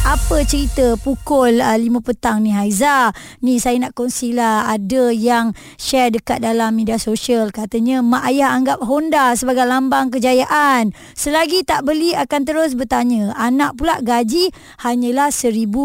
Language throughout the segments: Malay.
apa cerita pukul uh, 5 petang ni Haiza? Ni saya nak kongsilah ada yang share dekat dalam media sosial. Katanya mak ayah anggap Honda sebagai lambang kejayaan. Selagi tak beli akan terus bertanya. Anak pula gaji hanyalah 1500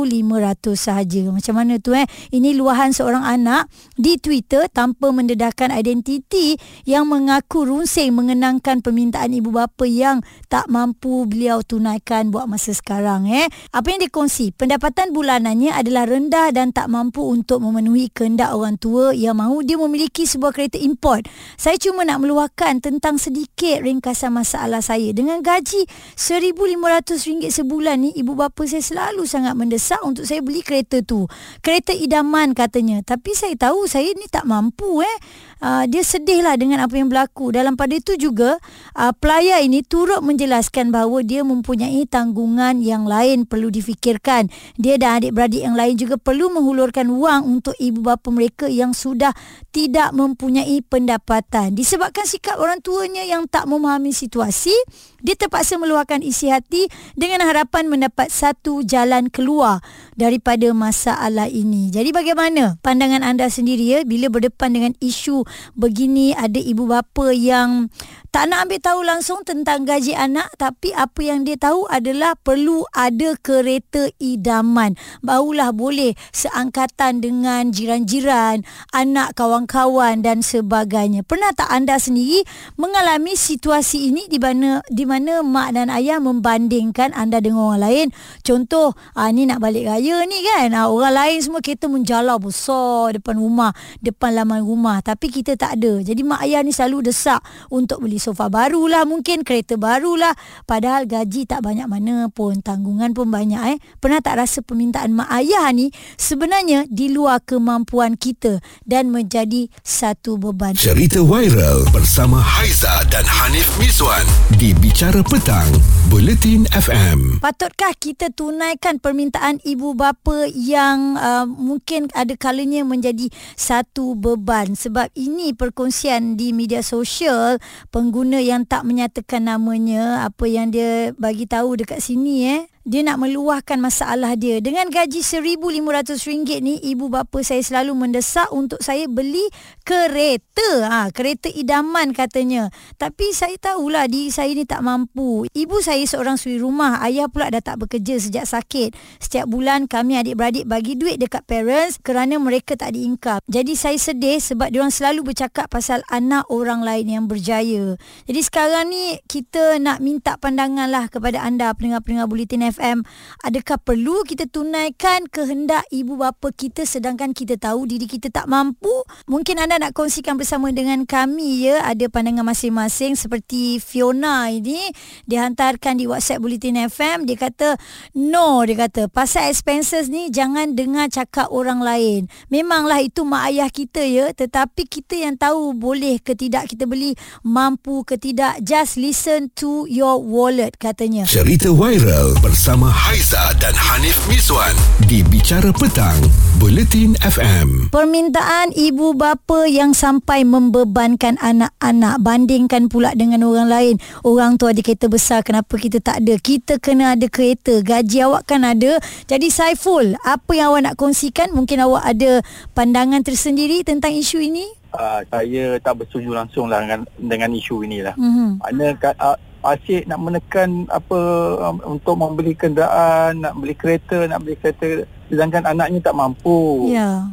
sahaja. Macam mana tu eh? Ini luahan seorang anak di Twitter tanpa mendedahkan identiti yang mengaku runsing mengenangkan permintaan ibu bapa yang tak mampu beliau tunaikan buat masa sekarang eh? Apa yang dikongsi pendapatan bulanannya adalah rendah dan tak mampu untuk memenuhi kehendak orang tua yang mahu dia memiliki sebuah kereta import. Saya cuma nak meluahkan tentang sedikit ringkasan masalah saya. Dengan gaji RM1,500 sebulan ni, ibu bapa saya selalu sangat mendesak untuk saya beli kereta tu. Kereta idaman katanya. Tapi saya tahu saya ni tak mampu eh. Uh, dia sedihlah dengan apa yang berlaku. Dalam pada itu juga, uh, pelayar ini turut menjelaskan bahawa dia mempunyai tanggungan yang lain perlu difikirkan fikirkan. Dia dan adik-beradik yang lain juga perlu menghulurkan wang untuk ibu bapa mereka yang sudah tidak mempunyai pendapatan. Disebabkan sikap orang tuanya yang tak memahami situasi, dia terpaksa meluahkan isi hati dengan harapan mendapat satu jalan keluar daripada masalah ini. Jadi bagaimana pandangan anda sendiri ya bila berdepan dengan isu begini ada ibu bapa yang tak nak ambil tahu langsung tentang gaji anak tapi apa yang dia tahu adalah perlu ada kereta idaman. Barulah boleh seangkatan dengan jiran-jiran anak kawan-kawan dan sebagainya. Pernah tak anda sendiri mengalami situasi ini di mana di mana mak dan ayah membandingkan anda dengan orang lain? Contoh ah ni nak balik raya ni kan? Ah, orang lain semua kereta menjalar besar depan rumah depan laman rumah tapi kita tak ada. Jadi mak ayah ni selalu desak untuk beli sofa barulah mungkin kereta barulah. Padahal gaji tak banyak mana pun tanggungan pun banyak eh. Pernah tak rasa permintaan mak ayah ni sebenarnya di luar kemampuan kita dan menjadi satu beban? Cerita viral bersama Haiza dan Hanif Miswan di Bicara Petang Bulletin FM patutkah kita tunaikan permintaan ibu bapa yang uh, mungkin ada kalanya menjadi satu beban? Sebab ini perkongsian di media sosial pengguna yang tak menyatakan namanya apa yang dia bagi tahu dekat sini eh dia nak meluahkan masalah dia. Dengan gaji RM1,500 ni, ibu bapa saya selalu mendesak untuk saya beli kereta. Ha, kereta idaman katanya. Tapi saya tahulah diri saya ni tak mampu. Ibu saya seorang suri rumah. Ayah pula dah tak bekerja sejak sakit. Setiap bulan kami adik-beradik bagi duit dekat parents kerana mereka tak ada income. Jadi saya sedih sebab diorang selalu bercakap pasal anak orang lain yang berjaya. Jadi sekarang ni kita nak minta pandangan lah kepada anda pendengar-pendengar Bulletin FM adakah perlu kita tunaikan kehendak ibu bapa kita sedangkan kita tahu diri kita tak mampu? Mungkin anda nak kongsikan bersama dengan kami ya. Ada pandangan masing-masing seperti Fiona ini. Dia hantarkan di WhatsApp Bulletin FM dia kata no dia kata pasal expenses ni jangan dengar cakap orang lain. Memanglah itu mak ayah kita ya. Tetapi kita yang tahu boleh ke tidak kita beli mampu ke tidak just listen to your wallet katanya. Cerita viral bersama bersama Haiza dan Hanif Miswan di Bicara Petang, Bulletin FM. Permintaan ibu bapa yang sampai membebankan anak-anak bandingkan pula dengan orang lain. Orang tu ada kereta besar, kenapa kita tak ada? Kita kena ada kereta, gaji awak kan ada. Jadi Saiful, apa yang awak nak kongsikan? Mungkin awak ada pandangan tersendiri tentang isu ini? Uh, saya tak bersetuju langsung lah dengan, dengan isu inilah. Mm-hmm. Mana, uh, asyik nak menekan apa um, untuk membeli kenderaan, nak beli kereta, nak beli kereta sedangkan anaknya tak mampu. Ya.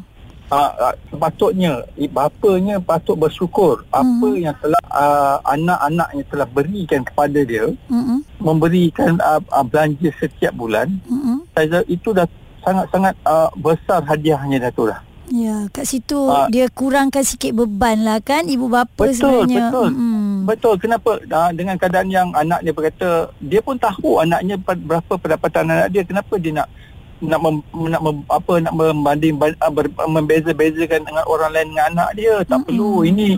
Uh, uh, sepatutnya bapanya patut bersyukur mm-hmm. apa yang telah uh, anak-anaknya telah berikan kepada dia mm-hmm. memberikan uh, uh, belanja setiap bulan mm-hmm. itu dah sangat-sangat uh, besar hadiahnya dah tu dah Ya, kat situ uh, dia kurangkan sikit beban lah kan ibu bapa betul, sebenarnya. Betul, hmm. betul. Kenapa uh, dengan keadaan yang anak dia berkata, dia pun tahu anaknya berapa pendapatan anak dia, kenapa dia nak nak mem, nak mem, apa nak membanding ber, membeza-bezakan dengan orang lain dengan anak dia tak mm-hmm. perlu ini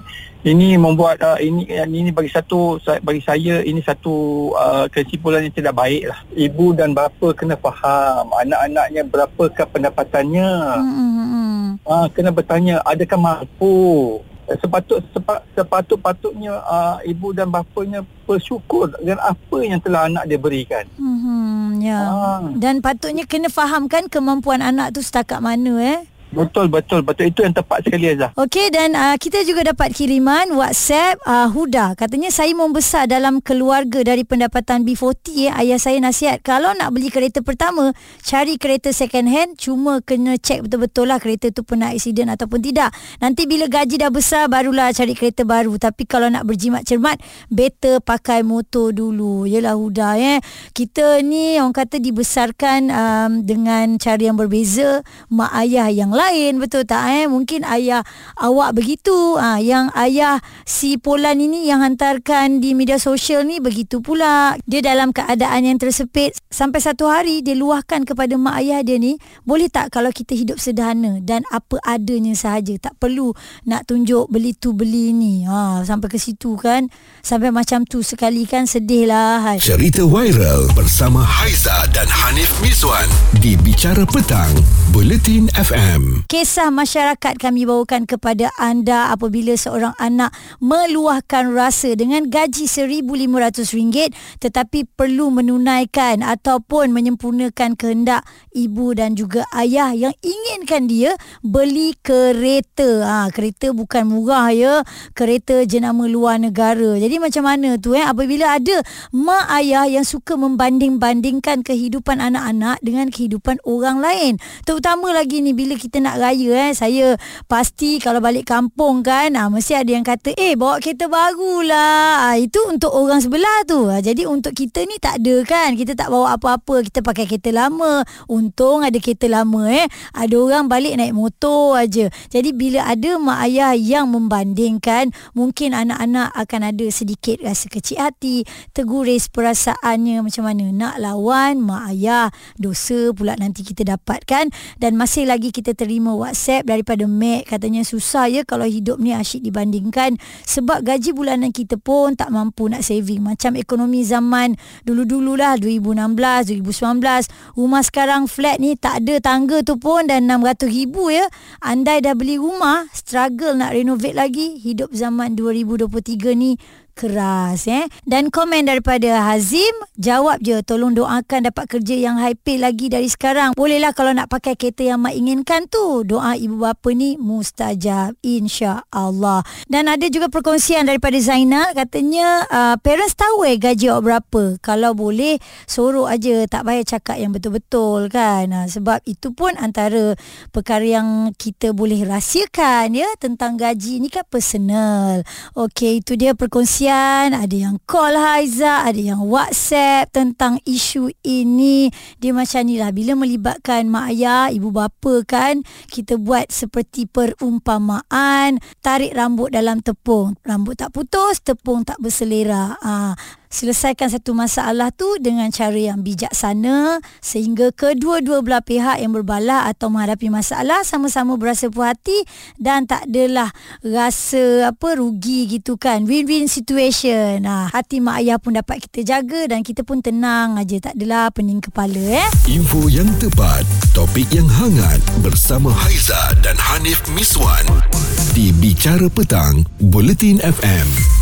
ini membuat uh, ini ini bagi satu bagi saya ini satu uh, kesimpulan yang tidak baik lah ibu dan bapa kena faham anak-anaknya berapakah pendapatannya mm-hmm. uh, kena bertanya adakah mampu eh, sepatut sepa, sepatut-patutnya uh, ibu dan bapanya bersyukur dengan apa yang telah anak dia berikan. Hmm, ya. Ah. Dan patutnya kena fahamkan kemampuan anak tu setakat mana eh. Betul betul betul itu yang tepat sekali Azah. Okey dan uh, kita juga dapat kiriman WhatsApp uh, Huda katanya saya membesar dalam keluarga dari pendapatan B40 eh. ayah saya nasihat kalau nak beli kereta pertama cari kereta second hand cuma kena cek betul-betul lah kereta tu pernah accident ataupun tidak. Nanti bila gaji dah besar barulah cari kereta baru tapi kalau nak berjimat cermat better pakai motor dulu. Yalah Huda eh. Kita ni orang kata dibesarkan um, dengan cara yang berbeza mak ayah yang lain lain betul tak eh? Mungkin ayah awak begitu. Ha, yang ayah si Polan ini yang hantarkan di media sosial ni begitu pula. Dia dalam keadaan yang tersepit sampai satu hari dia luahkan kepada mak ayah dia ni boleh tak kalau kita hidup sederhana? Dan apa adanya sahaja. Tak perlu nak tunjuk beli tu beli ni. Ha, sampai ke situ kan? Sampai macam tu sekali kan? Sedih lah cerita viral bersama Haiza dan Hanif Miswan di Bicara Petang Buletin FM Kisah masyarakat kami bawakan kepada anda apabila seorang anak meluahkan rasa dengan gaji RM1,500 tetapi perlu menunaikan ataupun menyempurnakan kehendak ibu dan juga ayah yang inginkan dia beli kereta. Ha, kereta bukan murah ya. Kereta jenama luar negara. Jadi macam mana tu eh apabila ada mak ayah yang suka membanding-bandingkan kehidupan anak-anak dengan kehidupan orang lain. Terutama lagi ni bila kita nak raya eh. Saya pasti kalau balik kampung kan ah mesti ada yang kata eh bawa kereta barulah. Ah, itu untuk orang sebelah tu. Ah, jadi untuk kita ni tak ada kan. Kita tak bawa apa-apa. Kita pakai kereta lama. Untung ada kereta lama eh. Ada orang balik naik motor aja. Jadi bila ada mak ayah yang membandingkan mungkin anak-anak akan ada sedikit rasa kecil hati terguris perasaannya macam mana nak lawan mak ayah. Dosa pula nanti kita dapatkan. Dan masih lagi kita terima terima WhatsApp daripada Mac. Katanya susah ya kalau hidup ni asyik dibandingkan. Sebab gaji bulanan kita pun tak mampu nak saving. Macam ekonomi zaman dulu-dululah 2016 2019 rumah sekarang flat ni tak ada tangga tu pun dan 600 ribu ya. Andai dah beli rumah struggle nak renovate lagi. Hidup zaman 2023 ni keras eh dan komen daripada Hazim jawab je tolong doakan dapat kerja yang high pay lagi dari sekarang. Bolehlah kalau nak pakai kereta yang mak inginkan tu. Doa ibu bapa ni mustajab insya-Allah. Dan ada juga perkongsian daripada Zainal katanya uh, parents tahu eh gaji awak berapa? Kalau boleh suruh aja tak payah cakap yang betul-betul kan? Uh, sebab itu pun antara perkara yang kita boleh rahsiakan ya tentang gaji ni kan personal. Okey itu dia perkongsian kesian, ada yang call Haiza, ada yang WhatsApp tentang isu ini. Dia macam ni lah, bila melibatkan mak ayah, ibu bapa kan, kita buat seperti perumpamaan, tarik rambut dalam tepung. Rambut tak putus, tepung tak berselera. Ha selesaikan satu masalah tu dengan cara yang bijaksana sehingga kedua-dua belah pihak yang berbalah atau menghadapi masalah sama-sama berasa puas hati dan tak adalah rasa apa rugi gitu kan. Win-win situation. Nah hati mak ayah pun dapat kita jaga dan kita pun tenang aja. Tak adalah pening kepala eh. Info yang tepat topik yang hangat bersama Haiza dan Hanif Miswan di Bicara Petang Bulletin FM